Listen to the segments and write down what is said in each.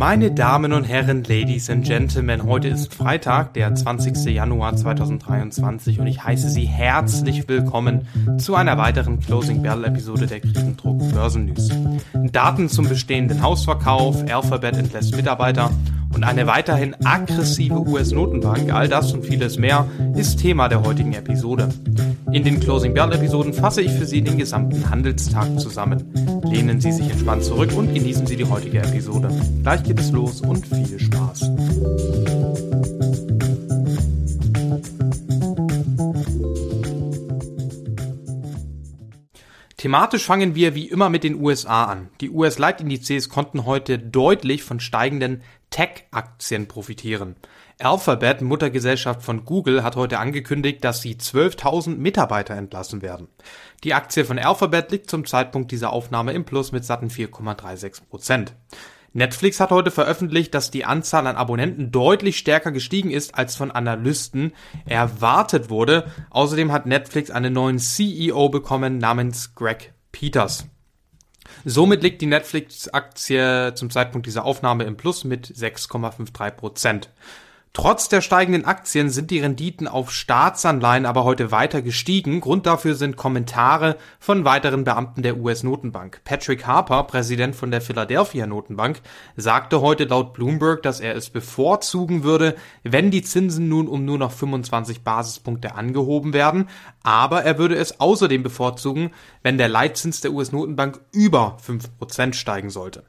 Meine Damen und Herren, Ladies and Gentlemen, heute ist Freitag, der 20. Januar 2023 und ich heiße Sie herzlich willkommen zu einer weiteren Closing Bell Episode der Kriegendruck Börsen News. Daten zum bestehenden Hausverkauf, Alphabet entlässt Mitarbeiter und eine weiterhin aggressive US-Notenbank, all das und vieles mehr, ist Thema der heutigen Episode. In den Closing Bell Episoden fasse ich für Sie den gesamten Handelstag zusammen. Lehnen Sie sich entspannt zurück und genießen Sie die heutige Episode. Gleich geht es los und viel Spaß. Thematisch fangen wir wie immer mit den USA an. Die US-Leitindizes konnten heute deutlich von steigenden Tech-Aktien profitieren. Alphabet, Muttergesellschaft von Google, hat heute angekündigt, dass sie 12.000 Mitarbeiter entlassen werden. Die Aktie von Alphabet liegt zum Zeitpunkt dieser Aufnahme im Plus mit satten 4,36 Prozent. Netflix hat heute veröffentlicht, dass die Anzahl an Abonnenten deutlich stärker gestiegen ist, als von Analysten erwartet wurde. Außerdem hat Netflix einen neuen CEO bekommen namens Greg Peters. Somit liegt die Netflix-Aktie zum Zeitpunkt dieser Aufnahme im Plus mit 6,53 Prozent. Trotz der steigenden Aktien sind die Renditen auf Staatsanleihen aber heute weiter gestiegen. Grund dafür sind Kommentare von weiteren Beamten der US-Notenbank. Patrick Harper, Präsident von der Philadelphia Notenbank, sagte heute laut Bloomberg, dass er es bevorzugen würde, wenn die Zinsen nun um nur noch 25 Basispunkte angehoben werden. Aber er würde es außerdem bevorzugen, wenn der Leitzins der US-Notenbank über 5% steigen sollte.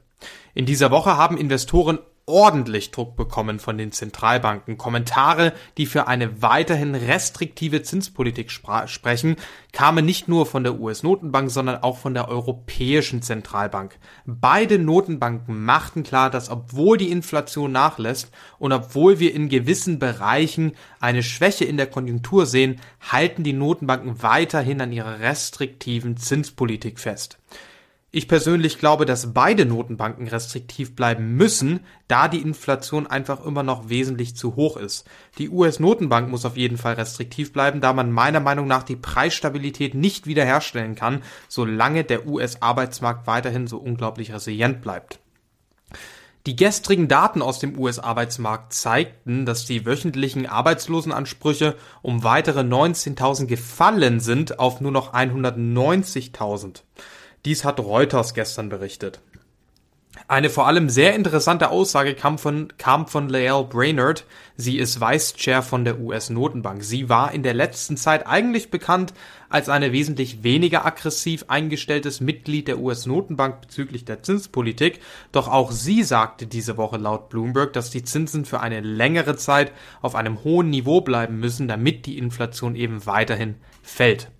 In dieser Woche haben Investoren ordentlich Druck bekommen von den Zentralbanken. Kommentare, die für eine weiterhin restriktive Zinspolitik sprechen, kamen nicht nur von der US-Notenbank, sondern auch von der Europäischen Zentralbank. Beide Notenbanken machten klar, dass obwohl die Inflation nachlässt und obwohl wir in gewissen Bereichen eine Schwäche in der Konjunktur sehen, halten die Notenbanken weiterhin an ihrer restriktiven Zinspolitik fest. Ich persönlich glaube, dass beide Notenbanken restriktiv bleiben müssen, da die Inflation einfach immer noch wesentlich zu hoch ist. Die US-Notenbank muss auf jeden Fall restriktiv bleiben, da man meiner Meinung nach die Preisstabilität nicht wiederherstellen kann, solange der US-Arbeitsmarkt weiterhin so unglaublich resilient bleibt. Die gestrigen Daten aus dem US-Arbeitsmarkt zeigten, dass die wöchentlichen Arbeitslosenansprüche um weitere 19.000 gefallen sind auf nur noch 190.000. Dies hat Reuters gestern berichtet. Eine vor allem sehr interessante Aussage kam von, kam von Lael Brainerd. Sie ist Vice Chair von der US-Notenbank. Sie war in der letzten Zeit eigentlich bekannt als eine wesentlich weniger aggressiv eingestelltes Mitglied der US-Notenbank bezüglich der Zinspolitik. Doch auch sie sagte diese Woche laut Bloomberg, dass die Zinsen für eine längere Zeit auf einem hohen Niveau bleiben müssen, damit die Inflation eben weiterhin fällt.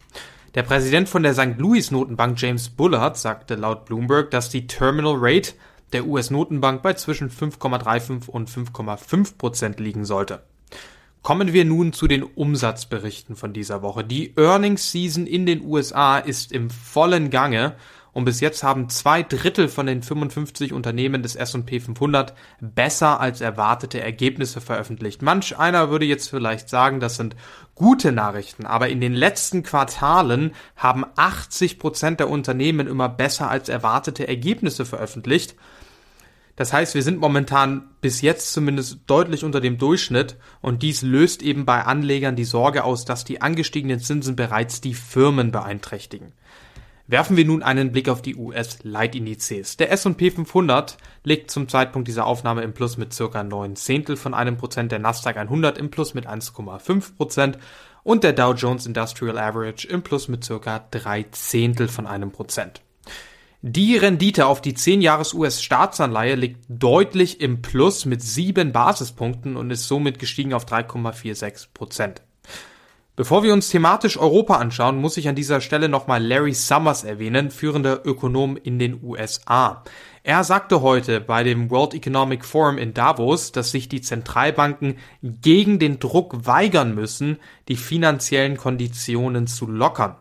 Der Präsident von der St. Louis Notenbank James Bullard sagte laut Bloomberg, dass die Terminal Rate der US-Notenbank bei zwischen 5,35 und 5,5 Prozent liegen sollte. Kommen wir nun zu den Umsatzberichten von dieser Woche. Die Earnings Season in den USA ist im vollen Gange und bis jetzt haben zwei Drittel von den 55 Unternehmen des S&P 500 besser als erwartete Ergebnisse veröffentlicht. Manch einer würde jetzt vielleicht sagen, das sind gute Nachrichten, aber in den letzten Quartalen haben 80 Prozent der Unternehmen immer besser als erwartete Ergebnisse veröffentlicht. Das heißt, wir sind momentan bis jetzt zumindest deutlich unter dem Durchschnitt und dies löst eben bei Anlegern die Sorge aus, dass die angestiegenen Zinsen bereits die Firmen beeinträchtigen. Werfen wir nun einen Blick auf die US-Leitindizes. Der S&P 500 liegt zum Zeitpunkt dieser Aufnahme im Plus mit circa 9 Zehntel von einem Prozent, der Nasdaq 100 im Plus mit 1,5 Prozent und der Dow Jones Industrial Average im Plus mit circa 3 Zehntel von einem Prozent. Die Rendite auf die 10 Jahres US-Staatsanleihe liegt deutlich im Plus mit 7 Basispunkten und ist somit gestiegen auf 3,46 Prozent. Bevor wir uns thematisch Europa anschauen, muss ich an dieser Stelle nochmal Larry Summers erwähnen, führender Ökonom in den USA. Er sagte heute bei dem World Economic Forum in Davos, dass sich die Zentralbanken gegen den Druck weigern müssen, die finanziellen Konditionen zu lockern.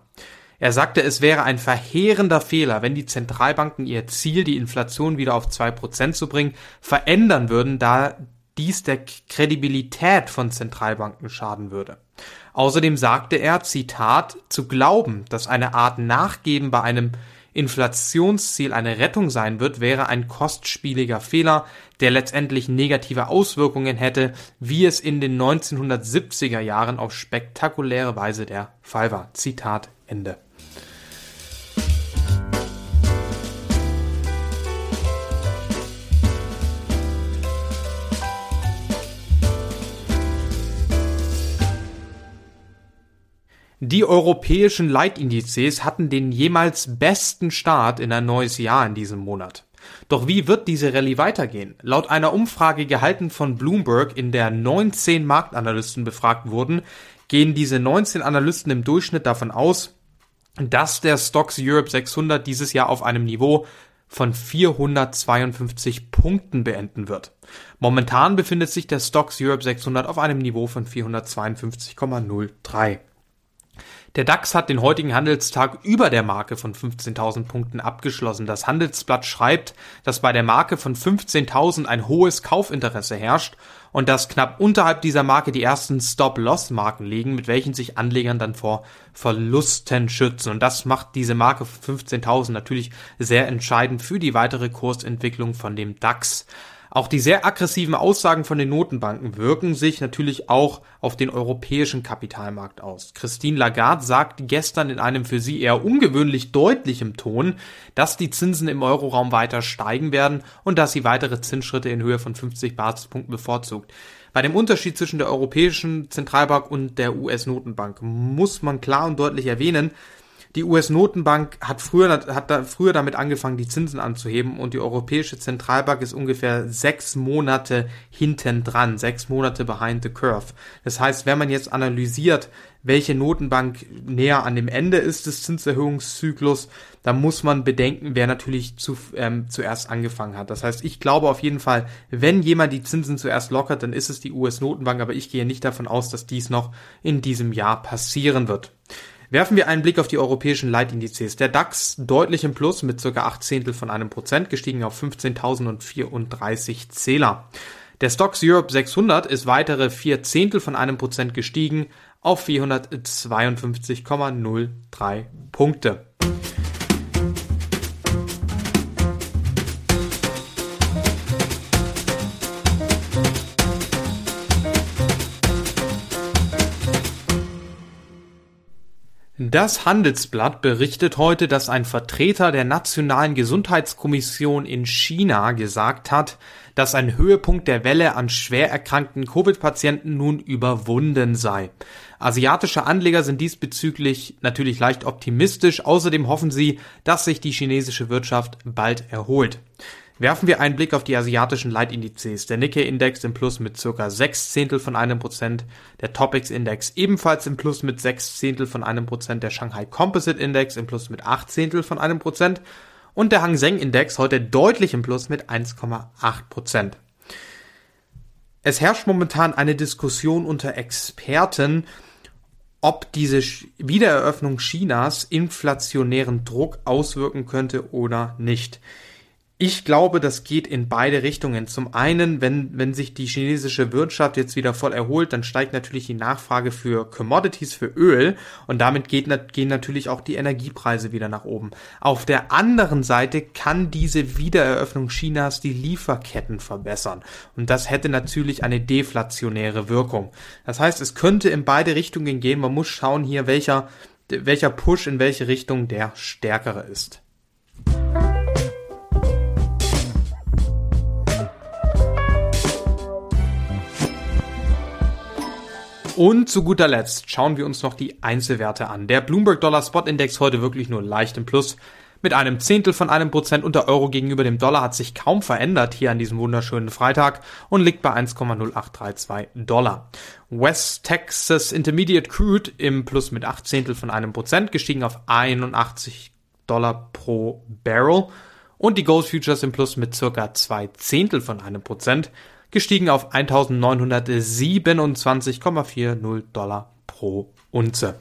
Er sagte, es wäre ein verheerender Fehler, wenn die Zentralbanken ihr Ziel, die Inflation wieder auf zwei Prozent zu bringen, verändern würden, da dies der Kredibilität von Zentralbanken schaden würde. Außerdem sagte er, Zitat, zu glauben, dass eine Art Nachgeben bei einem Inflationsziel eine Rettung sein wird, wäre ein kostspieliger Fehler, der letztendlich negative Auswirkungen hätte, wie es in den 1970er Jahren auf spektakuläre Weise der Fall war. Zitat Ende. Die europäischen Leitindizes hatten den jemals besten Start in ein neues Jahr in diesem Monat. Doch wie wird diese Rallye weitergehen? Laut einer Umfrage gehalten von Bloomberg, in der 19 Marktanalysten befragt wurden, gehen diese 19 Analysten im Durchschnitt davon aus, dass der Stocks Europe 600 dieses Jahr auf einem Niveau von 452 Punkten beenden wird. Momentan befindet sich der Stocks Europe 600 auf einem Niveau von 452,03. Der DAX hat den heutigen Handelstag über der Marke von 15.000 Punkten abgeschlossen. Das Handelsblatt schreibt, dass bei der Marke von 15.000 ein hohes Kaufinteresse herrscht und dass knapp unterhalb dieser Marke die ersten Stop-Loss-Marken liegen, mit welchen sich Anlegern dann vor Verlusten schützen. Und das macht diese Marke von 15.000 natürlich sehr entscheidend für die weitere Kursentwicklung von dem DAX. Auch die sehr aggressiven Aussagen von den Notenbanken wirken sich natürlich auch auf den europäischen Kapitalmarkt aus. Christine Lagarde sagt gestern in einem für sie eher ungewöhnlich deutlichem Ton, dass die Zinsen im Euroraum weiter steigen werden und dass sie weitere Zinsschritte in Höhe von 50 Basispunkten bevorzugt. Bei dem Unterschied zwischen der Europäischen Zentralbank und der US-Notenbank muss man klar und deutlich erwähnen, die US-Notenbank hat früher, hat da früher damit angefangen, die Zinsen anzuheben und die Europäische Zentralbank ist ungefähr sechs Monate hinten dran, sechs Monate behind the curve. Das heißt, wenn man jetzt analysiert, welche Notenbank näher an dem Ende ist des Zinserhöhungszyklus, dann muss man bedenken, wer natürlich zu, ähm, zuerst angefangen hat. Das heißt, ich glaube auf jeden Fall, wenn jemand die Zinsen zuerst lockert, dann ist es die US-Notenbank, aber ich gehe nicht davon aus, dass dies noch in diesem Jahr passieren wird. Werfen wir einen Blick auf die europäischen Leitindizes. Der DAX deutlich im Plus mit ca. 8 Zehntel von einem Prozent, gestiegen auf 15.034 Zähler. Der Stocks Europe 600 ist weitere 4 Zehntel von einem Prozent gestiegen auf 452,03 Punkte. Das Handelsblatt berichtet heute, dass ein Vertreter der Nationalen Gesundheitskommission in China gesagt hat, dass ein Höhepunkt der Welle an schwer erkrankten Covid-Patienten nun überwunden sei. Asiatische Anleger sind diesbezüglich natürlich leicht optimistisch. Außerdem hoffen sie, dass sich die chinesische Wirtschaft bald erholt. Werfen wir einen Blick auf die asiatischen Leitindizes. Der Nikkei-Index im Plus mit circa 6 Zehntel von einem Prozent, der Topix-Index ebenfalls im Plus mit 6 Zehntel von einem Prozent, der Shanghai Composite-Index im Plus mit 8 Zehntel von einem Prozent und der Hang Seng-Index heute deutlich im Plus mit 1,8 Prozent. Es herrscht momentan eine Diskussion unter Experten, ob diese Wiedereröffnung Chinas inflationären Druck auswirken könnte oder nicht. Ich glaube, das geht in beide Richtungen. Zum einen, wenn, wenn sich die chinesische Wirtschaft jetzt wieder voll erholt, dann steigt natürlich die Nachfrage für Commodities, für Öl und damit geht, gehen natürlich auch die Energiepreise wieder nach oben. Auf der anderen Seite kann diese Wiedereröffnung Chinas die Lieferketten verbessern und das hätte natürlich eine deflationäre Wirkung. Das heißt, es könnte in beide Richtungen gehen. Man muss schauen hier, welcher, welcher Push in welche Richtung der stärkere ist. Und zu guter Letzt schauen wir uns noch die Einzelwerte an. Der Bloomberg Dollar Spot Index heute wirklich nur leicht im Plus. Mit einem Zehntel von einem Prozent und der Euro gegenüber dem Dollar hat sich kaum verändert hier an diesem wunderschönen Freitag und liegt bei 1,0832 Dollar. West Texas Intermediate Crude im Plus mit 8 Zehntel von einem Prozent gestiegen auf 81 Dollar pro Barrel und die Gold Futures im Plus mit circa 2 Zehntel von einem Prozent gestiegen auf 1927,40 Dollar pro Unze.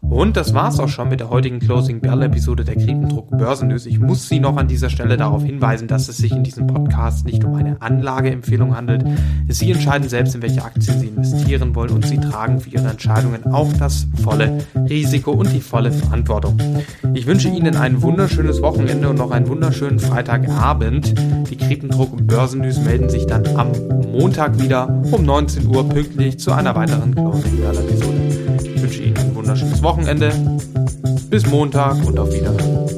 Und das war's auch schon mit der heutigen Closing Bell Episode der Kriependruck Börsennews. Ich muss Sie noch an dieser Stelle darauf hinweisen, dass es sich in diesem Podcast nicht um eine Anlageempfehlung handelt. Sie entscheiden selbst, in welche Aktien Sie investieren wollen und Sie tragen für Ihre Entscheidungen auch das volle Risiko und die volle Verantwortung. Ich wünsche Ihnen ein wunderschönes Wochenende und noch einen wunderschönen Freitagabend. Die Kriependruck Börsennews melden sich dann am Montag wieder um 19 Uhr pünktlich zu einer weiteren Closing Bell Episode. Ein wunderschönes Wochenende. Bis Montag und auf Wiedersehen.